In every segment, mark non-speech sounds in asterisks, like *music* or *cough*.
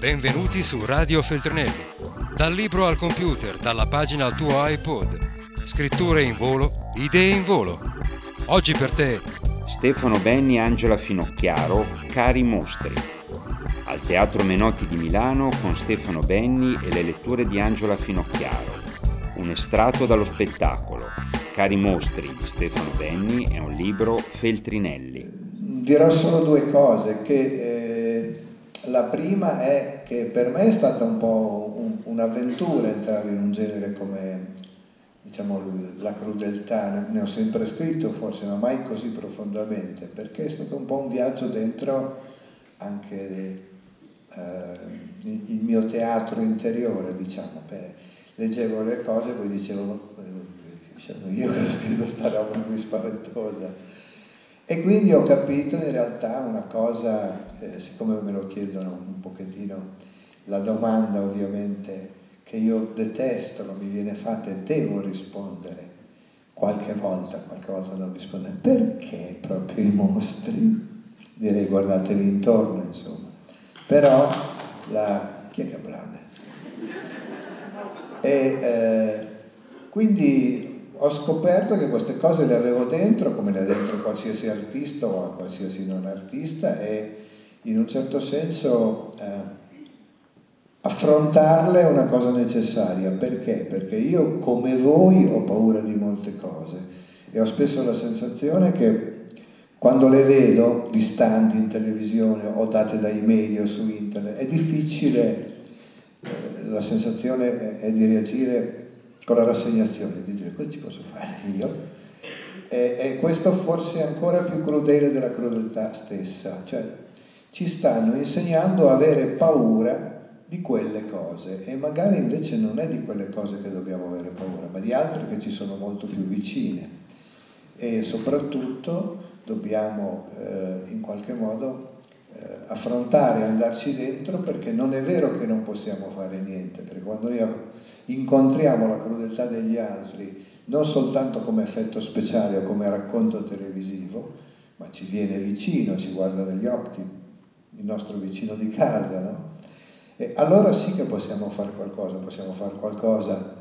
Benvenuti su Radio Feltrinelli. Dal libro al computer, dalla pagina al tuo iPod. Scritture in volo, idee in volo. Oggi per te Stefano Benni Angela Finocchiaro, Cari Mostri. Al Teatro Menotti di Milano con Stefano Benni e le letture di Angela Finocchiaro. Un estratto dallo spettacolo. Cari Mostri di Stefano Benni è un libro Feltrinelli. Dirò solo due cose, che eh, la prima è che per me è stata un po' un, un'avventura entrare in un genere come diciamo, la crudeltà, ne ho sempre scritto forse, ma mai così profondamente, perché è stato un po' un viaggio dentro anche eh, il mio teatro interiore, diciamo. Beh, leggevo le cose e poi dicevo, sono io che ho scritto sta roba qui spaventosa. E quindi ho capito in realtà una cosa, eh, siccome me lo chiedono un pochettino, la domanda ovviamente che io detesto, non mi viene fatta e devo rispondere qualche volta, qualche volta non rispondere, perché proprio i mostri? Direi guardatevi intorno, insomma. Però la... chi è che applaude? E eh, quindi ho scoperto che queste cose le avevo dentro, come le ha dentro qualsiasi artista o qualsiasi non artista, e in un certo senso eh, affrontarle è una cosa necessaria. Perché? Perché io, come voi, ho paura di molte cose e ho spesso la sensazione che quando le vedo distanti in televisione o date dai media o su internet, è difficile, eh, la sensazione è di reagire con la rassegnazione, di dire cosa ci posso fare io? E, e, questo forse è ancora più crudele della crudeltà stessa, cioè ci stanno insegnando a avere paura di quelle cose e magari invece non è di quelle cose che dobbiamo avere paura, ma di altre che ci sono molto più vicine. E soprattutto dobbiamo eh, in qualche modo affrontare, andarci dentro perché non è vero che non possiamo fare niente, perché quando noi incontriamo la crudeltà degli altri non soltanto come effetto speciale o come racconto televisivo, ma ci viene vicino, ci guarda negli occhi, il nostro vicino di casa, no? E allora sì che possiamo fare qualcosa, possiamo fare qualcosa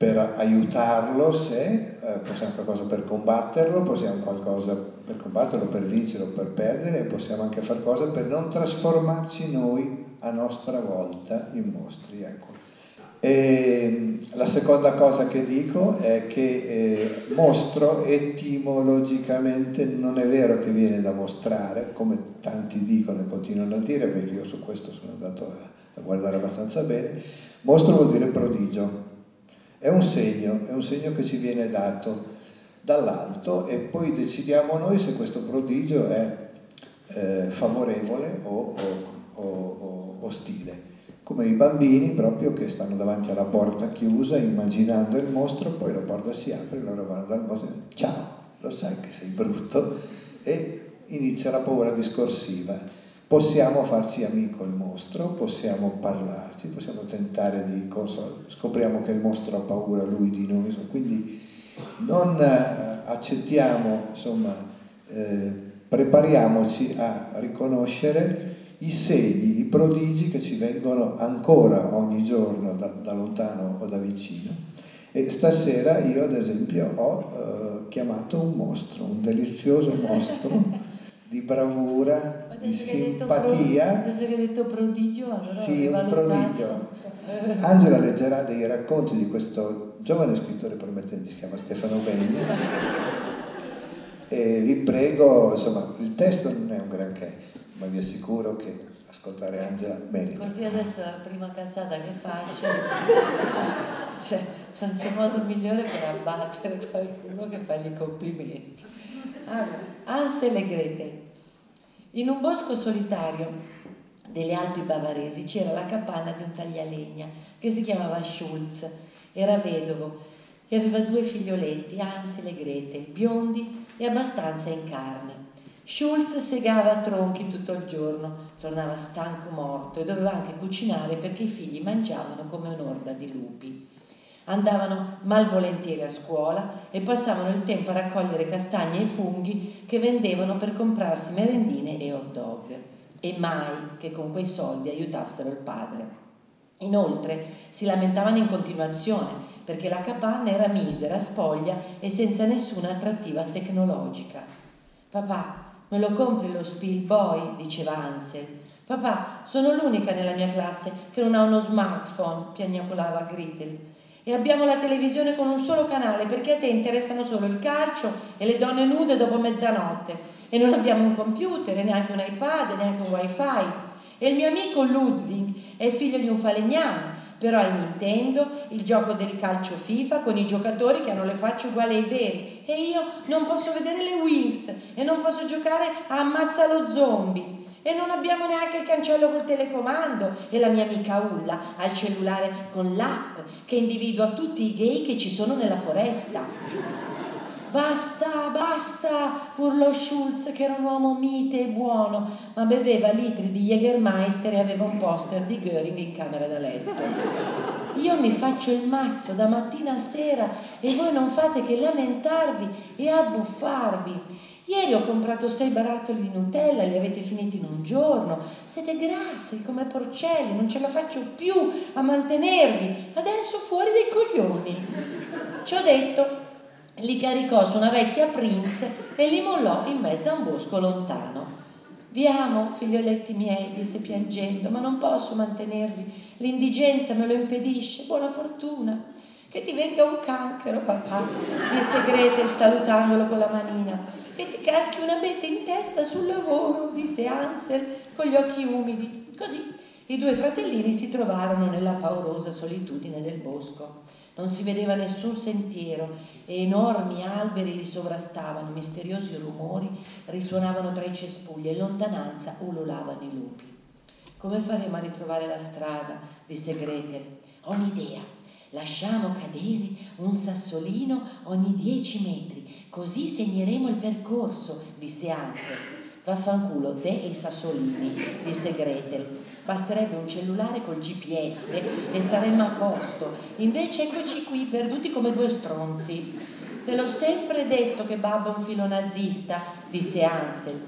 per aiutarlo se, eh, possiamo qualcosa per combatterlo, possiamo qualcosa per combatterlo, per vincerlo, per perdere e possiamo anche fare qualcosa per non trasformarci noi a nostra volta in mostri. Ecco. E la seconda cosa che dico è che eh, mostro etimologicamente non è vero che viene da mostrare, come tanti dicono e continuano a dire, perché io su questo sono andato a, a guardare abbastanza bene. Mostro vuol dire prodigio, è un segno, è un segno che ci viene dato dall'alto e poi decidiamo noi se questo prodigio è eh, favorevole o, o, o, ostile come i bambini proprio che stanno davanti alla porta chiusa immaginando il mostro, poi la porta si apre, loro vanno dal mostro e dicono ciao, lo sai che sei brutto e inizia la paura discorsiva. Possiamo farci amico il mostro, possiamo parlarci, possiamo tentare di consolare, scopriamo che il mostro ha paura lui di noi, quindi non eh, accettiamo, insomma, eh, prepariamoci a riconoscere i segni, i prodigi che ci vengono ancora ogni giorno da, da lontano o da vicino. E stasera io ad esempio ho eh, chiamato un mostro, un delizioso mostro *laughs* di bravura, di simpatia. Adesso che hai detto prodigio, allora Sì, un prodigio. *laughs* Angela leggerà dei racconti di questo giovane scrittore promettente, si chiama Stefano Benni. E vi prego, insomma, il testo non è un granché, ma vi assicuro che ascoltare Angela merita. Così adesso la prima cazzata che faccio, *laughs* cioè, non c'è modo migliore per abbattere qualcuno che fa gli complimenti. Allora, Ansel e Gretel. In un bosco solitario delle Alpi bavaresi c'era la capanna di un taglialegna che si chiamava Schulz, era vedovo e aveva due figlioletti, Ansel e Gretel, biondi e abbastanza in carne. Schulz segava tronchi tutto il giorno, tornava stanco morto e doveva anche cucinare perché i figli mangiavano come un'orda di lupi. Andavano malvolentieri a scuola e passavano il tempo a raccogliere castagne e funghi che vendevano per comprarsi merendine e hot dog. E mai che con quei soldi aiutassero il padre. Inoltre si lamentavano in continuazione perché la capanna era misera, spoglia e senza nessuna attrattiva tecnologica. Papà, me lo compri lo Spielboy? diceva Ansel. Papà, sono l'unica nella mia classe che non ha uno smartphone, piagnacolava Gretel. E abbiamo la televisione con un solo canale perché a te interessano solo il calcio e le donne nude dopo mezzanotte. E non abbiamo un computer, neanche un iPad, neanche un wifi. E il mio amico Ludwig è figlio di un falegname però al Nintendo il gioco del calcio FIFA con i giocatori che hanno le facce uguali ai veri e io non posso vedere le Wings e non posso giocare a ammazza lo zombie e non abbiamo neanche il cancello col telecomando e la mia amica Ulla ha il cellulare con l'app che individua tutti i gay che ci sono nella foresta. Basta, basta, urlò Schulz, che era un uomo mite e buono, ma beveva litri di Jägermeister e aveva un poster di Göring in camera da letto. Io mi faccio il mazzo da mattina a sera e voi non fate che lamentarvi e abbuffarvi. Ieri ho comprato sei barattoli di Nutella, li avete finiti in un giorno. Siete grassi come porcelli, non ce la faccio più a mantenervi. Adesso fuori dai coglioni. Ci ho detto, li caricò su una vecchia Prince e li mollò in mezzo a un bosco lontano. Vi amo, figlioletti miei, disse piangendo, ma non posso mantenervi. L'indigenza me lo impedisce. Buona fortuna. Che ti venga un cancro, papà, disse Gretel salutandolo con la manina. Che ti caschi una bete in testa sul lavoro, disse Ansel con gli occhi umidi. Così i due fratellini si trovarono nella paurosa solitudine del bosco. Non si vedeva nessun sentiero e enormi alberi li sovrastavano, misteriosi rumori risuonavano tra i cespugli e in lontananza ululavano i lupi. Come faremo a ritrovare la strada? disse Gretel. Ho un'idea. Lasciamo cadere un sassolino ogni dieci metri, così segneremo il percorso, disse Ansel. Vaffanculo, te e i sassolini, disse Gretel. Basterebbe un cellulare col GPS e saremmo a posto. Invece eccoci qui, perduti come due stronzi. Te l'ho sempre detto che babbo è un filo nazista, disse Ansel.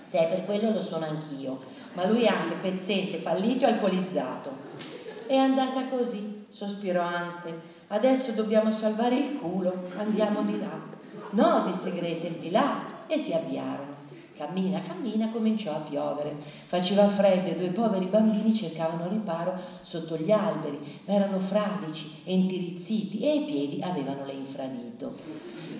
Se è per quello lo sono anch'io, ma lui è anche pezzente, fallito e alcolizzato. È andata così, sospirò Ansel. Adesso dobbiamo salvare il culo, andiamo di là. No, disse Gretel, di là, e si avviarono. Cammina, cammina, cominciò a piovere. Faceva freddo e due poveri bambini cercavano riparo sotto gli alberi, ma erano fradici e intirizziti e i piedi avevano le infradito.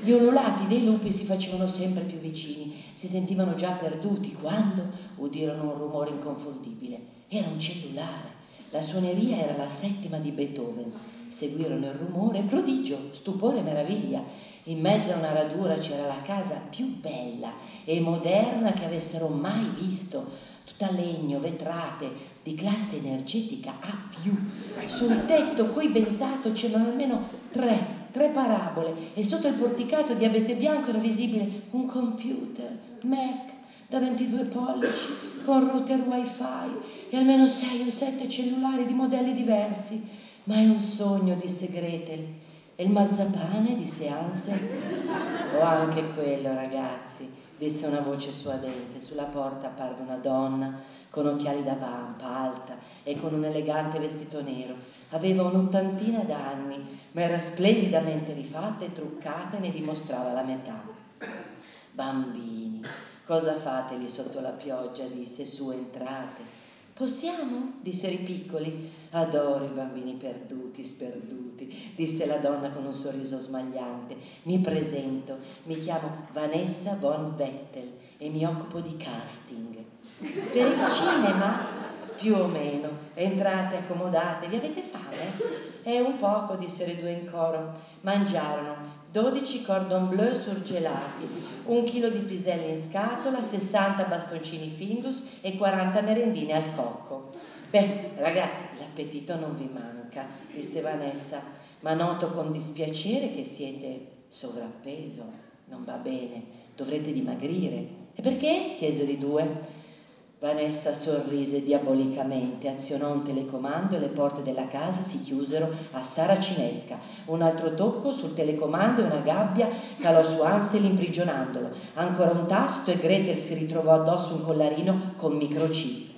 Gli ululati dei lupi si facevano sempre più vicini, si sentivano già perduti quando udirono un rumore inconfondibile. Era un cellulare. La suoneria era la settima di Beethoven. Seguirono il rumore, prodigio, stupore meraviglia in mezzo a una radura c'era la casa più bella e moderna che avessero mai visto, tutta legno, vetrate, di classe energetica A+. Sul tetto coibentato c'erano almeno tre, tre parabole e sotto il porticato di abete bianco era visibile un computer, Mac, da 22 pollici, con router wifi e almeno 6 o 7 cellulari di modelli diversi. Ma è un sogno, disse Gretel. E il marzapane? disse Ansel. O anche quello, ragazzi, disse una voce suadente. Sulla porta apparve una donna con occhiali da vampa, alta e con un elegante vestito nero. Aveva un'ottantina d'anni, ma era splendidamente rifatta e truccata e ne dimostrava la metà. Bambini, cosa fate lì sotto la pioggia? disse su, entrate. Possiamo? dissero i piccoli. Adoro i bambini perduti, sperduti, disse la donna con un sorriso smagliante. Mi presento, mi chiamo Vanessa von Vettel e mi occupo di casting. Per il cinema? Più o meno. Entrate, accomodatevi, avete fame? È un poco, dissero i due in coro. Mangiarono 12 cordon bleu surgelati, un chilo di piselli in scatola, 60 bastoncini Findus e 40 merendine al cocco. Beh, ragazzi, l'appetito non vi manca, disse Vanessa, ma noto con dispiacere che siete sovrappeso. Non va bene, dovrete dimagrire. E perché? chiesero i due. Vanessa sorrise diabolicamente, azionò un telecomando e le porte della casa si chiusero a saracinesca. Un altro tocco sul telecomando e una gabbia calò su Ansel imprigionandolo. Ancora un tasto e Gretel si ritrovò addosso un collarino con microchip.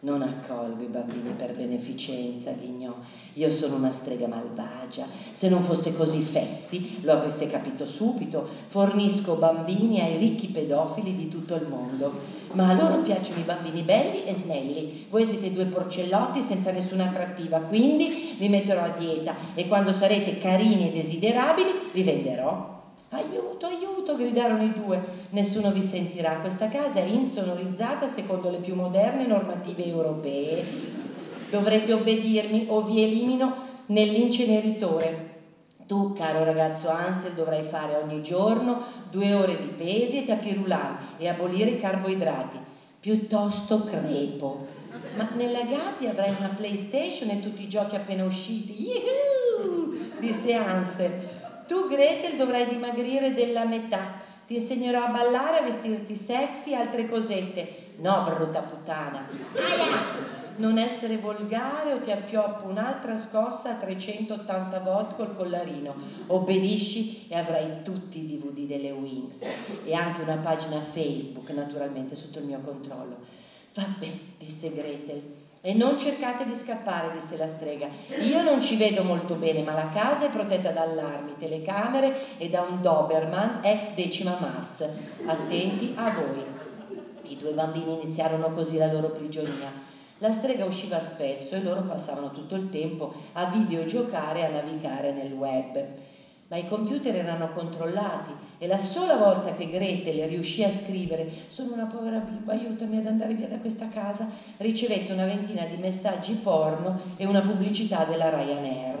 Non accolgo i bambini per beneficenza, ghignò. Io sono una strega malvagia. Se non foste così fessi, lo avreste capito subito. Fornisco bambini ai ricchi pedofili di tutto il mondo. Ma a loro piacciono i bambini belli e snelli. Voi siete due porcellotti senza nessuna attrattiva, quindi vi metterò a dieta e quando sarete carini e desiderabili vi venderò. Aiuto, aiuto, gridarono i due. Nessuno vi sentirà. Questa casa è insonorizzata secondo le più moderne normative europee. Dovrete obbedirmi o vi elimino nell'inceneritore. Tu, caro ragazzo Ansel, dovrai fare ogni giorno due ore di pesi e tapirulan e abolire i carboidrati. Piuttosto crepo. Ma nella gabbia avrai una PlayStation e tutti i giochi appena usciti. Yuhu! disse Ansel. Tu, Gretel, dovrai dimagrire della metà. Ti insegnerò a ballare, a vestirti sexy, altre cosette. No, brutta puttana. Aia! Non essere volgare o ti appioppo un'altra scossa a 380 volte col collarino. Obbedisci e avrai tutti i DVD delle Wings e anche una pagina Facebook, naturalmente, sotto il mio controllo. Vabbè, disse Gretel. E non cercate di scappare, disse la strega. Io non ci vedo molto bene, ma la casa è protetta da allarmi, telecamere e da un Doberman ex decima mass. Attenti a voi. I due bambini iniziarono così la loro prigionia. La strega usciva spesso e loro passavano tutto il tempo a videogiocare e a navigare nel web ma i computer erano controllati e la sola volta che Gretel riuscì a scrivere sono una povera bimba, aiutami ad andare via da questa casa, ricevette una ventina di messaggi porno e una pubblicità della Ryanair.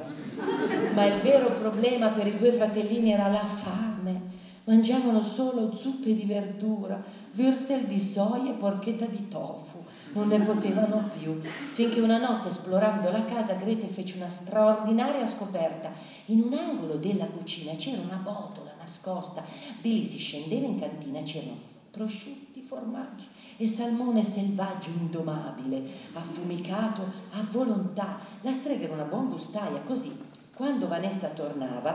Ma il vero problema per i due fratellini era la fame. Mangiavano solo zuppe di verdura, würstel di soia e porchetta di tofu non ne potevano più, finché una notte esplorando la casa Gretel fece una straordinaria scoperta. In un angolo della cucina c'era una botola nascosta, di lì si scendeva in cantina, c'erano prosciutti, formaggi e salmone selvaggio indomabile, affumicato a volontà. La strega era una buon gustaia, così quando Vanessa tornava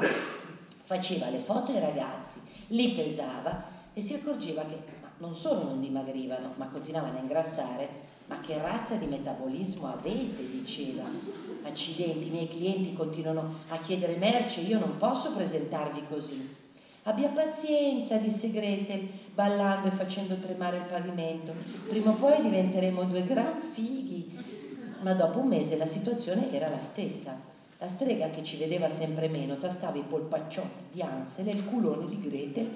faceva le foto ai ragazzi, li pesava e si accorgeva che non solo non dimagrivano, ma continuavano a ingrassare. Ma che razza di metabolismo avete? diceva. Accidenti, i miei clienti continuano a chiedere merce, io non posso presentarvi così. Abbia pazienza, disse Gretel, ballando e facendo tremare il pavimento. Prima o poi diventeremo due gran fighi. Ma dopo un mese la situazione era la stessa. La strega che ci vedeva sempre meno tastava i polpacciotti di Ansel e il culone di Gretel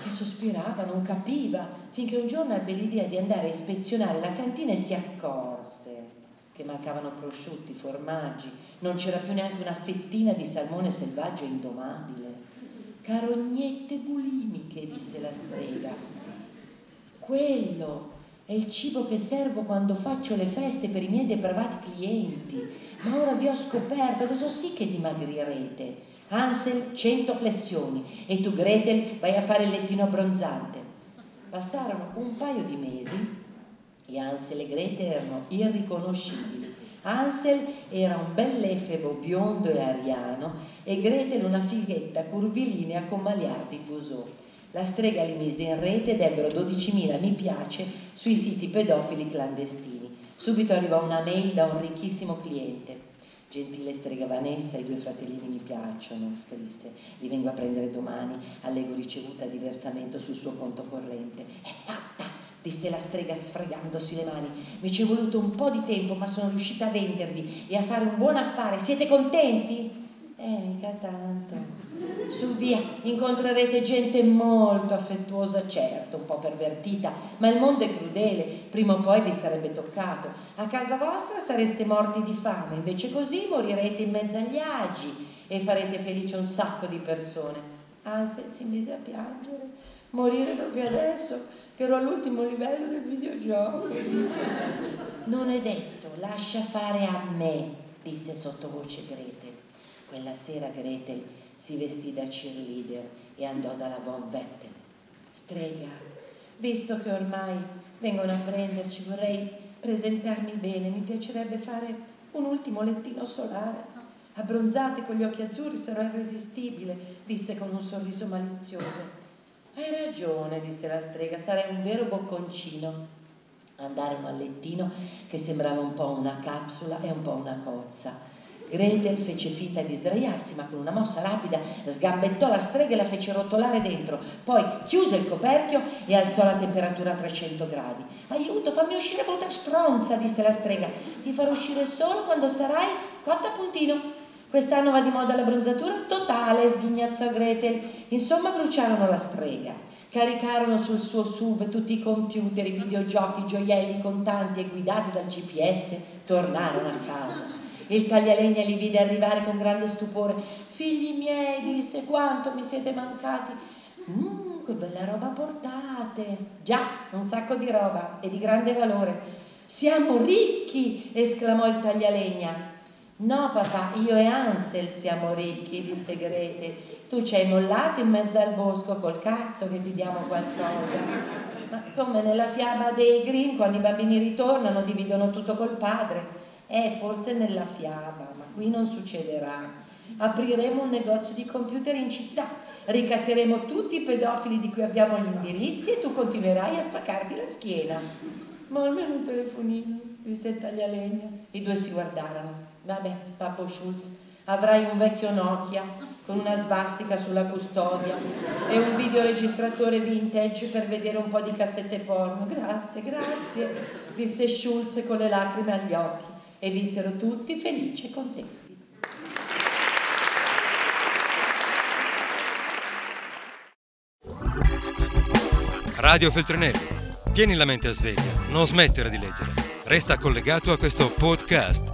che sospirava, non capiva, finché un giorno ebbe l'idea di andare a ispezionare la cantina e si accorse che mancavano prosciutti, formaggi, non c'era più neanche una fettina di salmone selvaggio indomabile. Carognette bulimiche, disse la strega. Quello è il cibo che servo quando faccio le feste per i miei depravati clienti. Ma ora vi ho scoperto, adesso sì che dimagrirete. Hansel 100 flessioni e tu Gretel vai a fare il lettino abbronzante. Passarono un paio di mesi e Hansel e Gretel erano irriconoscibili. Hansel era un bell'effebo biondo e ariano e Gretel una fighetta curvilinea con magliar diffusò. La strega li mise in rete ed ebbero 12.000 mi piace sui siti pedofili clandestini. Subito arrivò una mail da un ricchissimo cliente. Gentile strega Vanessa, i due fratellini mi piacciono, scrisse. Li vengo a prendere domani. Allego ricevuta di versamento sul suo conto corrente. È fatta, disse la strega sfregandosi le mani. Mi ci è voluto un po' di tempo, ma sono riuscita a vendervi e a fare un buon affare. Siete contenti? Eh, mica tanto. Su via, incontrerete gente molto affettuosa, certo, un po' pervertita, ma il mondo è crudele, prima o poi vi sarebbe toccato. A casa vostra sareste morti di fame, invece così morirete in mezzo agli agi e farete felice un sacco di persone. Ansel si mise a piangere, morire proprio adesso, che ero all'ultimo livello del videogioco. Non è detto, lascia fare a me, disse sottovoce Gretel. Quella sera Gretel si vestì da cheerleader e andò dalla Von Vettel. Strega, visto che ormai vengono a prenderci, vorrei presentarmi bene, mi piacerebbe fare un ultimo lettino solare. Abbronzate con gli occhi azzurri sarò irresistibile, disse con un sorriso malizioso. Hai ragione, disse la strega, sarai un vero bocconcino. Andarono al lettino che sembrava un po' una capsula e un po' una cozza. Gretel fece finta di sdraiarsi, ma con una mossa rapida sgambettò la strega e la fece rotolare dentro. Poi chiuse il coperchio e alzò la temperatura a 300 gradi. Aiuto, fammi uscire, brutta stronza, disse la strega. Ti farò uscire solo quando sarai cotta a puntino. Quest'anno va di moda la bronzatura totale, sghignazzò Gretel. Insomma, bruciarono la strega. Caricarono sul suo SUV tutti i computer, i videogiochi, i gioielli contanti e guidati dal GPS. Tornarono a casa. Il taglialegna li vide arrivare con grande stupore. Figli miei, disse, quanto mi siete mancati. Mmm, che bella roba portate. Già, un sacco di roba e di grande valore. Siamo ricchi, esclamò il taglialegna. No, papà, io e Ansel siamo ricchi, disse Grete. Tu ci hai mollato in mezzo al bosco col cazzo che ti diamo qualcosa. Ma come nella fiaba dei Grimm, quando i bambini ritornano, dividono tutto col padre. Eh, forse nella fiaba, ma qui non succederà. Apriremo un negozio di computer in città, ricatteremo tutti i pedofili di cui abbiamo gli indirizzi e tu continuerai a spaccarti la schiena. Ma almeno un telefonino, disse il taglialegna. I due si guardarono. Vabbè, Pappo Schulz, avrai un vecchio Nokia con una svastica sulla custodia e un videoregistratore vintage per vedere un po' di cassette porno. Grazie, grazie, disse Schulz con le lacrime agli occhi e vissero tutti felici e contenti. Radio Feltrinelli, tieni la mente a sveglia, non smettere di leggere. Resta collegato a questo podcast